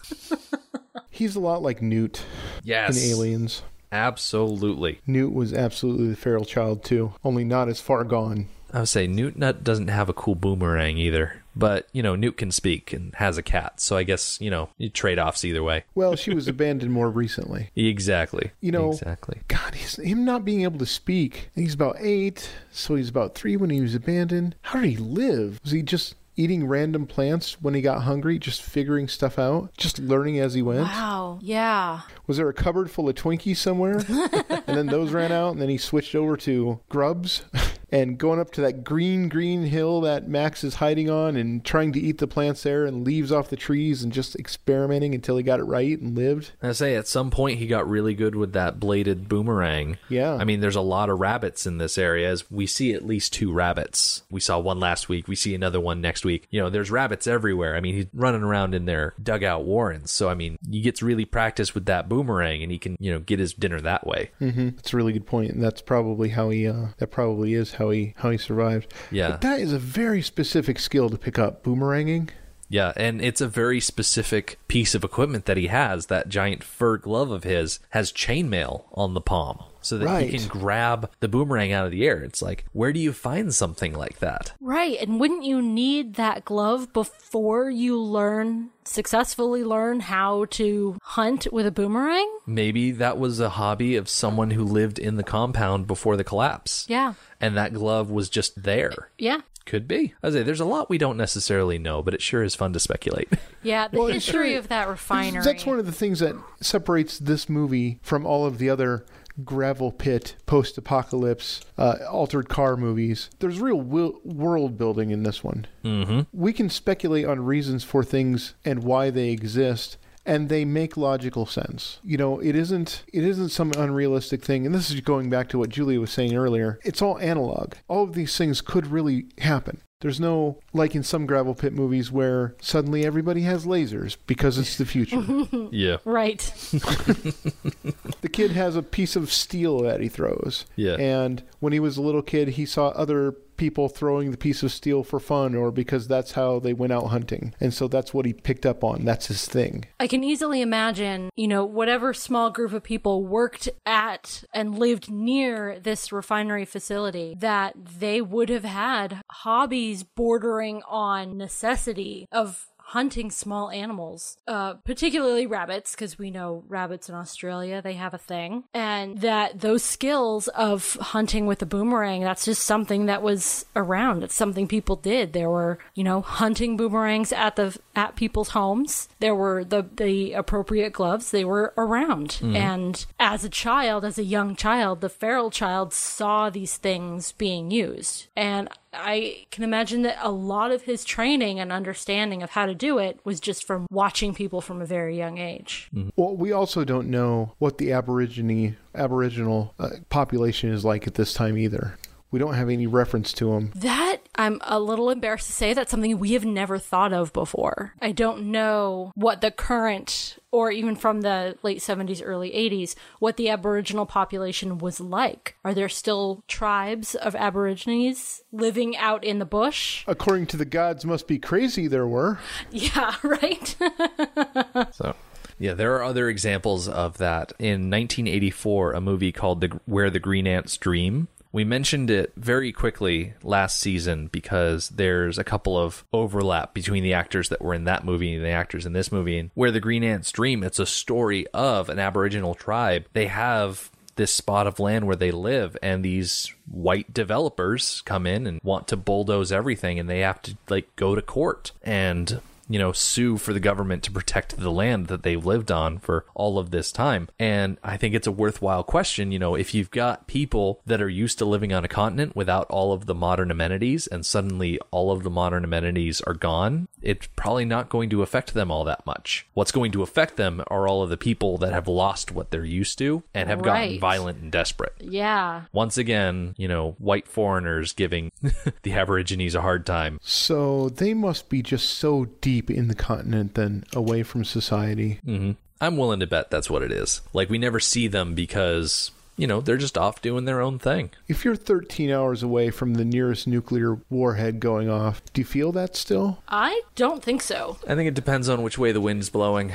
*laughs* He's a lot like Newt Yes, in Aliens. absolutely. Newt was absolutely the feral child too, only not as far gone. I would say Newt Nut doesn't have a cool boomerang either, but you know Newt can speak and has a cat, so I guess you know trade offs either way. Well, she was abandoned more recently. *laughs* Exactly. You know- exactly. God, he's, him not being able to speak. He's about eight, so he's about three when he was abandoned. How did he live? Was he just eating random plants when he got hungry, just figuring stuff out, just learning as he went? Wow. Yeah. Was there a cupboard full of Twinkies somewhere? *laughs* and then those ran out, and then he switched over to grubs *laughs* and going up to that green, green hill that Max is hiding on and trying to eat the plants there and leaves off the trees and just experimenting until he got it right and lived. I say at some point he got really good with that bladed boomerang. Yeah. I mean, there's a lot of rabbits in this area. As we see at least two rabbits. We saw one last week. We see another one next week. You know, there's rabbits everywhere. I mean, he's running around in their dugout warrens. So I mean, he gets really practiced with that boomerang, and he can you know get his dinner that way. Mm-hmm. That's a really good point, and that's probably how he. Uh, that probably is how he how he survived. Yeah. But that is a very specific skill to pick up boomeranging. Yeah, and it's a very specific piece of equipment that he has. That giant fur glove of his has chainmail on the palm. So that Right. he can grab the boomerang out of the air. It's like, where do you find something like that? Right. And wouldn't you need that glove before you learn, successfully learn how to hunt with a boomerang? Maybe that was a hobby of someone who lived in the compound before the collapse. Yeah. And that glove was just there. Yeah. Could be. I say there's a lot we don't necessarily know, but it sure is fun to speculate. *laughs* Yeah. The Well, history of that refinery. That's one of the things that separates this movie from all of the other gravel pit post-apocalypse uh, altered car movies. There's real wil- world building in this one. mm-hmm. We can speculate on reasons for things and why they exist. And they make logical sense. You know, it isn't it isn't some unrealistic thing. And this is going back to what Julia was saying earlier. It's all analog. All of these things could really happen. There's no like in some gravel pit movies where suddenly everybody has lasers because it's the future. *laughs* Yeah. right. *laughs* the kid has a piece of steel that he throws. Yeah. And when he was a little kid, he saw other people throwing the piece of steel for fun or because that's how they went out hunting. And so that's what he picked up on. That's his thing. I can easily imagine, you know, whatever small group of people worked at and lived near this refinery facility, that they would have had hobbies bordering on necessity of hunting small animals, uh, particularly rabbits, because we know rabbits in Australia, they have a thing. And that those skills of hunting with a boomerang, that's just something that was around. It's something people did. There were, you know, hunting boomerangs at the at people's homes. There were the the appropriate gloves. They were around. And as a child, as a young child, the feral child saw these things being used. And I can imagine that a lot of his training and understanding of how to do it was just from watching people from a very young age. Well, we also don't know what the Aborigine Aboriginal uh, population is like at this time either. We don't have any reference to them. That I'm a little embarrassed to say that's something we have never thought of before. I don't know what the current or even from the late 70s early 80s what the aboriginal population was like. Are there still tribes of aborigines living out in the bush? According to the gods must be crazy there were. *laughs* Yeah, right? *laughs* So, yeah, there are other examples of that. In 1984, a movie called the, "Where the Green Ants Dream," We mentioned it very quickly last season because there's a couple of overlap between the actors that were in that movie and the actors in this movie. And where the Green Ants Dream, it's a story of an Aboriginal tribe. They have this spot of land where they live and these white developers come in and want to bulldoze everything and they have to like go to court and you know, sue for the government to protect the land that they've lived on for all of this time. And I think it's a worthwhile question. You know, if you've got people that are used to living on a continent without all of the modern amenities and suddenly all of the modern amenities are gone, it's probably not going to affect them all that much. What's going to affect them are all of the people that have lost what they're used to and have gotten violent and desperate. Yeah. Once again, you know, white foreigners giving *laughs* the Aborigines a hard time. So they must be just so deep in the continent than away from society. Mm-hmm. I'm willing to bet that's what it is. Like we never see them because you know they're just off doing their own thing. If you're 13 hours away from the nearest nuclear warhead going off, do you feel that still? I don't think so. I think it depends on which way the wind's blowing.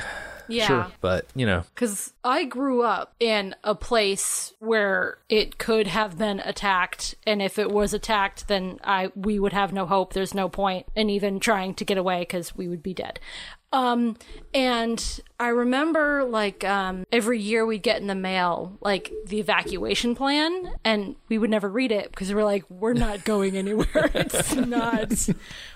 Yeah. But you know, Because I grew up in a place where it could have been attacked, and if it was attacked, then I we would have no hope. There's no point in even trying to get away because we would be dead. Um, and I remember like um, every year we'd get in the mail like the evacuation plan, and we would never read it because we're like, we're not *laughs* going anywhere. it's not.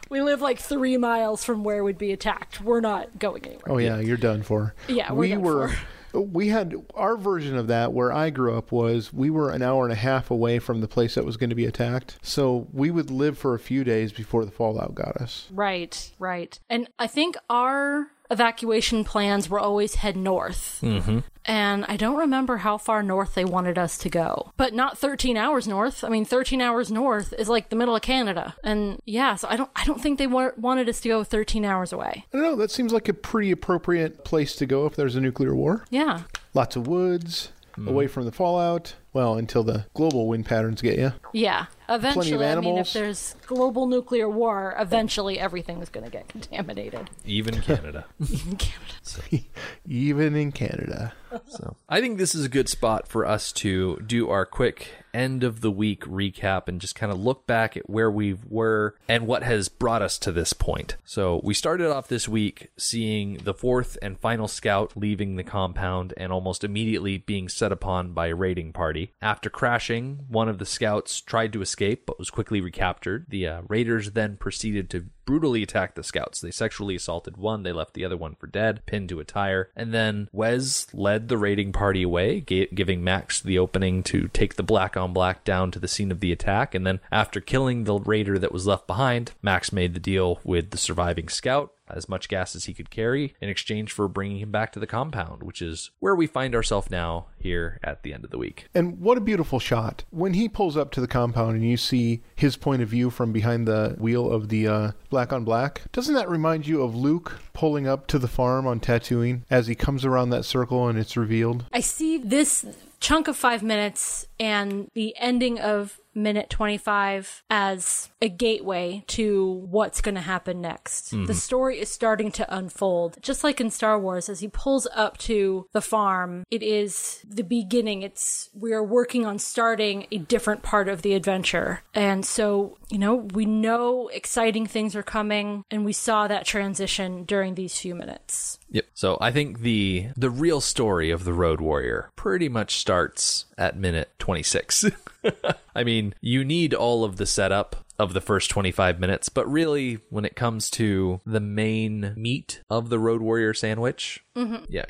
We live like three miles from where we'd be attacked. We're not going anywhere. Oh yeah, you're done for. Yeah, we're we done were. for. We had our version of that where I grew up was we were an hour and a half away from the place that was going to be attacked. So we would live for a few days before the fallout got us. Right, right. And I think our evacuation plans were always head north. Mm-hmm. And I don't remember how far north they wanted us to go, but not 13 hours north. I mean, 13 hours north is like the middle of Canada. And yeah, so I don't, I don't think they wa- wanted us to go 13 hours away. I don't know. That seems like a pretty appropriate place to go if there's a nuclear war. Yeah. Lots of woods, away from the fallout. Well, until the global wind patterns get you. Yeah. Eventually, I mean, if there's global nuclear war, eventually everything is going to get contaminated. even *laughs* Canada. *laughs* in Canada. *laughs* Even in Canada. so I think this is a good spot for us to do our quick end of the week recap and just kind of look back at where we were and what has brought us to this point. So we started off this week seeing the fourth and final scout leaving the compound and almost immediately being set upon by a raiding party. After crashing, one of the scouts tried to escape but was quickly recaptured. The uh, raiders then proceeded to brutally attack the scouts. They sexually assaulted one, they left the other one for dead, pinned to a tire, and then Wez led the raiding party away, giving Max the opening to take the black on black down to the scene of the attack. And then, after killing the raider that was left behind, Max made the deal with the surviving scout. As much gas as he could carry in exchange for bringing him back to the compound, which is where we find ourselves now here at the end of the week. And what a beautiful shot. When he pulls up to the compound and you see his point of view from behind the wheel of the uh, black on black, doesn't that remind you of Luke pulling up to the farm on Tatooine as he comes around that circle and it's revealed? I see this chunk of five minutes and the ending of minute 25 as a gateway to what's going to happen next. The mm-hmm. story is starting to unfold. Just like in Star Wars, as he pulls up to the farm, it is the beginning. It's, we are working on starting a different part of the adventure. And so, you know, we know exciting things are coming and we saw that transition during these few minutes. Yep. So I think the the real story of the Road Warrior pretty much starts at minute 26. *laughs* I mean, you need all of the setup of the first 25 minutes, but really when it comes to the main meat of the Road Warrior sandwich, Mm-hmm. yeah,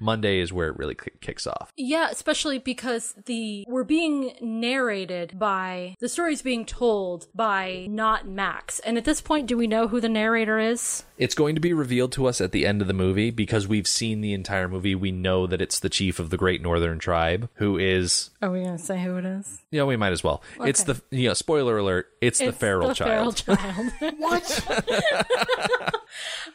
Monday is where it really kicks off. Yeah, especially because the we're being narrated by the story's being told by not Max. And at this point, do we know who the narrator is? It's going to be revealed to us at the end of the movie because we've seen the entire movie. We know that it's the chief of the Great Northern Tribe who is Are we gonna say who it is? yeah, we might as well. It's the you know, spoiler alert, it's, the feral the child. Feral child. *laughs* What? *laughs*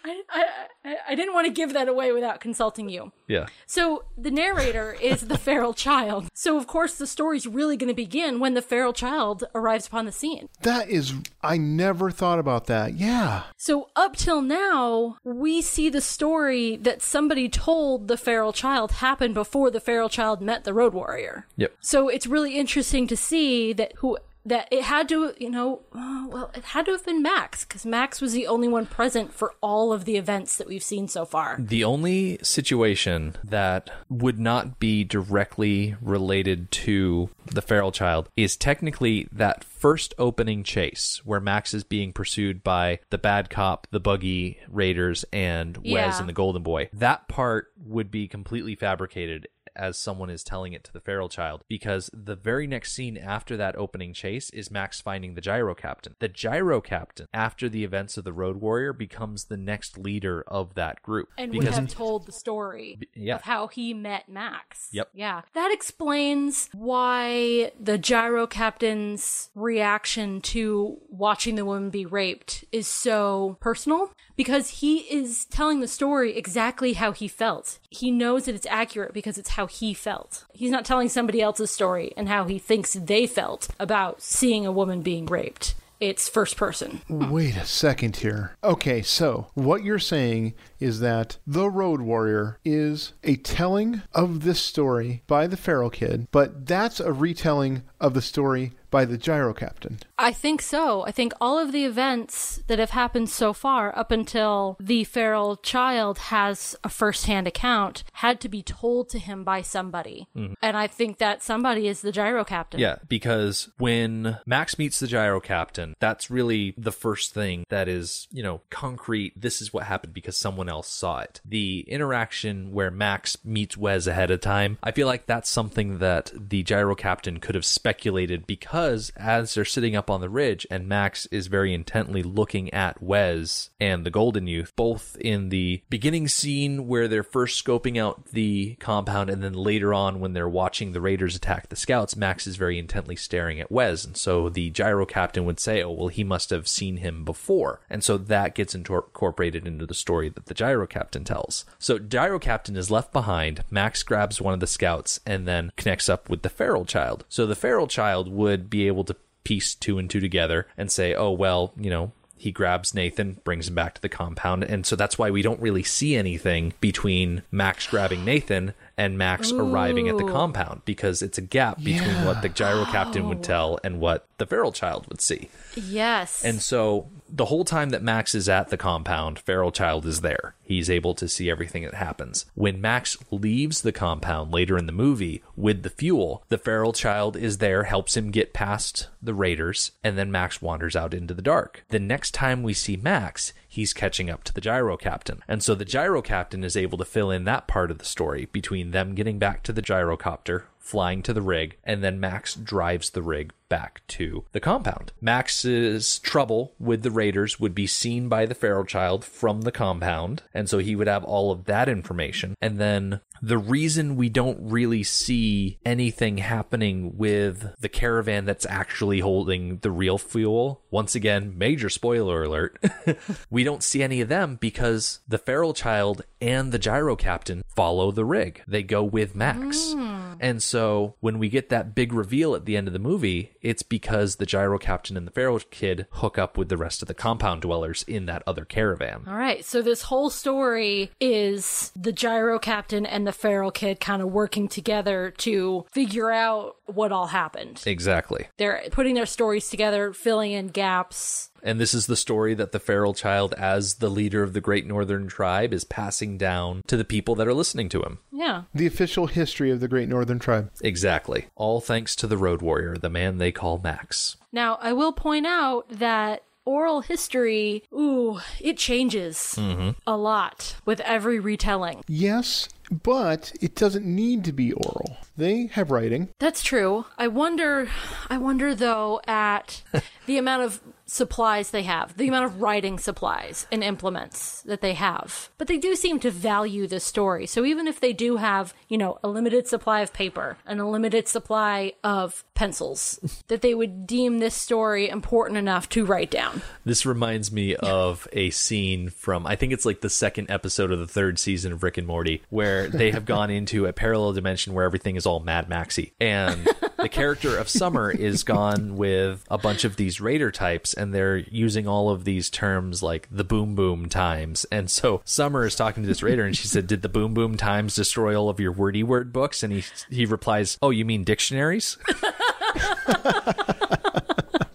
I, I, I, I didn't want to give that away without consulting you. Yeah. So the narrator is the *laughs* feral child. So of course the story's really going to begin when the feral child arrives upon the scene. That is, I never thought about that. Yeah. So up till now, we see the story that somebody told the feral child happened before the feral child met the road warrior. Yep. So it's really interesting to see that who that it had to, you know, uh, well, it had to have been Max because Max was the only one present for all of the events that we've seen so far. The only situation that would not be directly related to the feral child is technically that first opening chase where Max is being pursued by the bad cop, the buggy raiders, and Wez Yeah. and the golden boy. That part would be completely fabricated as someone is telling it to the feral child because the very next scene after that opening chase is Max finding the gyro captain. The gyro captain, after the events of the road warrior, becomes the next leader of that group. and because have told the story yeah. of how he met Max. Yep. Yeah. That explains why the gyro captain's reaction to watching the woman be raped is so personal because he is telling the story exactly how he felt. He knows that it's accurate because it's how he felt. He's not telling somebody else's story and how he thinks they felt about seeing a woman being raped. It's first person. Wait a second here. Okay, so what you're saying is that The Road Warrior is a telling of this story by the Feral Kid, but that's a retelling of the story by the Gyro Captain. I think so. I think all of the events that have happened so far, up until the feral child has a first-hand account, had to be told to him by somebody, mm-hmm. and I think that somebody is the gyro captain. Yeah, because when Max meets the gyro captain, that's really the first thing that is, you know, concrete. This is what happened because someone else saw it. The interaction where Max meets Wez ahead of time, I feel like that's something that the gyro captain could have speculated because as they're sitting up on the ridge and Max is very intently looking at Wez and the Golden Youth, both in the beginning scene where they're first scoping out the compound and then later on when they're watching the Raiders attack the scouts, Max is very intently staring at Wez. And so the gyro captain would say, oh, well, he must have seen him before. And so that gets incorporated into the story that the gyro captain tells. So gyro captain is left behind. Max grabs one of the scouts and then connects up with the feral child. So the feral child would be able to piece two and two together and say, oh, well, you know, he grabs Nathan, brings him back to the compound. And so that's why we don't really see anything between Max grabbing Nathan and Max arriving at the compound because it's a gap between what the gyro captain would tell and what the feral child would see. Yes. And so the whole time that Max is at the compound, Feral Child is there. He's able to see everything that happens. When Max leaves the compound later in the movie with the fuel, the Feral Child is there, helps him get past the Raiders, and then Max wanders out into the dark. The next time we see Max, he's catching up to the gyro captain. And so the gyro captain is able to fill in that part of the story between them getting back to the gyrocopter, flying to the rig, and then Max drives the rig back to the compound. Max's trouble with the Raiders would be seen by the feral child from the compound, and so he would have all of that information. And then the reason we don't really see anything happening with the caravan that's actually holding the real fuel, once again, major spoiler alert, *laughs* we don't see any of them because the feral child and the gyro captain follow the rig. They go with Max. Hmm. And so when we get that big reveal at the end of the movie, it's because the gyro captain and the feral kid hook up with the rest of the compound dwellers in that other caravan. All right, so this whole story is the gyro captain and the feral kid kind of working together to figure out what all happened. Exactly. They're putting their stories together, filling in gaps. And this is the story that the feral child, as the leader of the great northern tribe, is passing down to the people that are listening to him. Yeah. The official history of the Great Northern Tribe. Exactly. All thanks to the road warrior, the man they call Max. Now, I will point out that oral history, ooh, it changes mm-hmm. a lot with every retelling. Yes, but it doesn't need to be oral. They have writing. That's true. I wonder I wonder though at *laughs* the amount of supplies they have, the amount of writing supplies and implements that they have. But they do seem to value the story. So even if they do have, you know, a limited supply of paper and a limited supply of pencils, *laughs* that they would deem this story important enough to write down. This reminds me of a scene from I think it's like the second episode of the third season of Rick and Morty, where they have gone *laughs* into a parallel dimension where everything is all Mad Maxy, and the character of Summer is gone with a bunch of these raider types, and they're using all of these terms like the boom boom times, and so Summer is talking to this raider, and she said, "Did the boom boom times destroy all of your wordy word books?" And he he replies, "Oh, you mean dictionaries?" *laughs*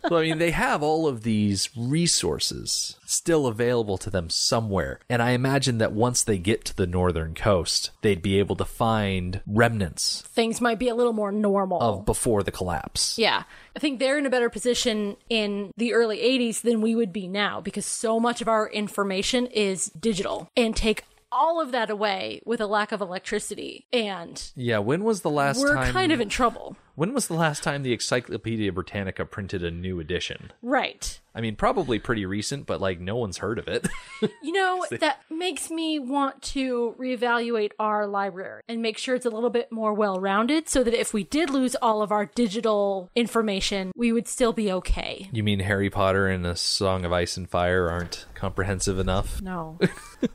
So, I mean, they have all of these resources still available to them somewhere. And I imagine that once they get to the northern coast, they'd be able to find remnants Things might be a little more normal. of before the collapse. Yeah. I think they're in a better position in the early 80s than we would be now because so much of our information is digital and take all of that away with a lack of electricity. And Yeah, when was the last we're time kind of in trouble. When was the last time the Encyclopedia Britannica printed a new edition? Right. I mean, probably pretty recent, but like no one's heard of it. *laughs* You know, that makes me want to reevaluate our library and make sure it's a little bit more well rounded so that if we did lose all of our digital information, we would still be okay. you mean Harry Potter and A Song of Ice and Fire aren't comprehensive enough? No. *laughs*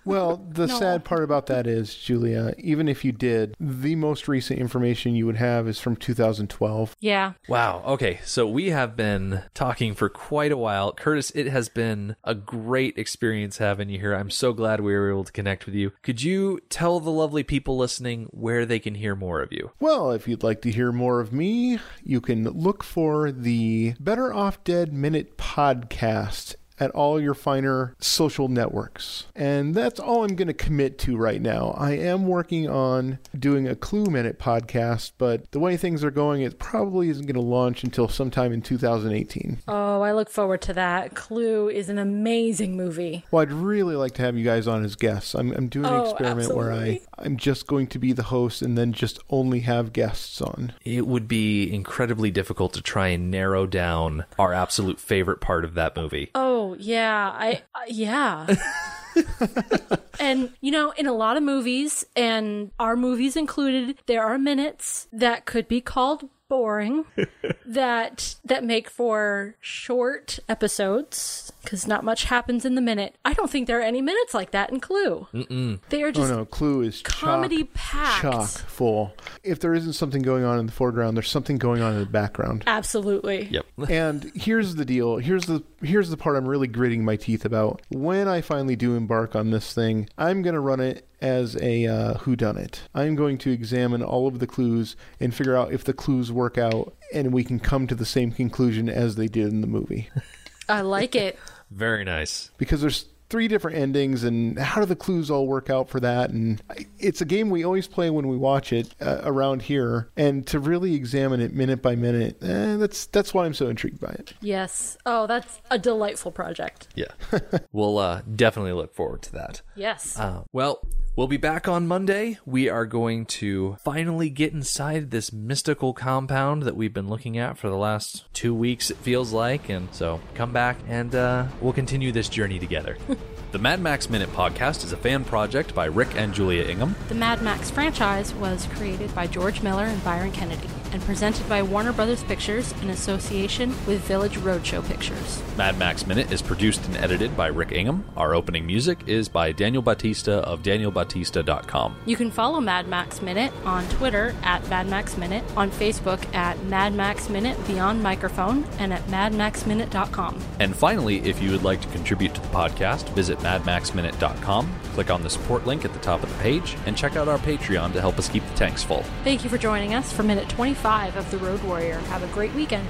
Well, the No. sad part about that is, Julia, even if you did, the most recent information you would have is from 2012. yeah. Wow. Okay. So we have been talking for quite a while. Curtis, it has been a great experience having you here. I'm so glad we were able to connect with you. Could you tell the lovely people listening where they can hear more of you? Well, if you'd like to hear more of me, you can look for the Better Off Dead Minute podcast at all your finer social networks. And that's all I'm going to commit to right now. I am working on doing a Clue Minute podcast, but the way things are going, it probably isn't going to launch until sometime in 2018. Oh, I look forward to that. Clue is an amazing movie. Well, I'd really like to have you guys on as guests. I'm, I'm doing an Oh, experiment where I. I'm just going to be the host and then just only have guests on. It would be incredibly difficult to try and narrow down our absolute favorite part of that movie. Oh, yeah. I *laughs* uh, yeah. and you know, in a lot of movies and our movies included, there are minutes that could be called boring *laughs* that that make for short episodes because not much happens in the minute. I don't think there are any minutes like that in Clue. Mm-mm. They are Oh just no, Clue is comedy chock, packed. chock full. If there isn't something going on in the foreground, there's something going on in the background. absolutely. Yep. *laughs* and here's the deal. Here's the here's the part I'm really gritting my teeth about. When I finally do embark on this thing, I'm gonna run it as a uh, whodunit. I'm going to examine all of the clues and figure out if the clues work out, and we can come to the same conclusion as they did in the movie. I like it. *laughs* Very nice. because there's three different endings and how do the clues all work out for that and it's a game we always play when we watch it uh, around here and to really examine it minute by minute eh, that's that's why i'm so intrigued by it Yes. Oh, that's a delightful project. Yeah. *laughs* we'll uh, definitely look forward to that. Yes. Uh, well, we'll be back on Monday. We are going to finally get inside this mystical compound that we've been looking at for the last two weeks, it feels like. And so come back and uh, we'll continue this journey together. *laughs* the Mad Max Minute podcast is a fan project by Rick and Julia Ingham. The Mad Max franchise was created by George Miller and Byron Kennedy and presented by Warner Brothers Pictures in association with Village Roadshow Pictures. Mad Max Minute is produced and edited by Rick Ingham. Our opening music is by Daniel Batista of danielbatista.com. You can follow Mad Max Minute on Twitter at Mad Max Minute, on Facebook at Mad Max Minute Beyond Microphone, and at madmaxminute.com. And finally, if you would like to contribute to the podcast, visit madmaxminute.com, click on the support link at the top of the page, and check out our Patreon to help us keep the tanks full. Thank you for joining us for minute 5 of The Road Warrior. Have a great weekend.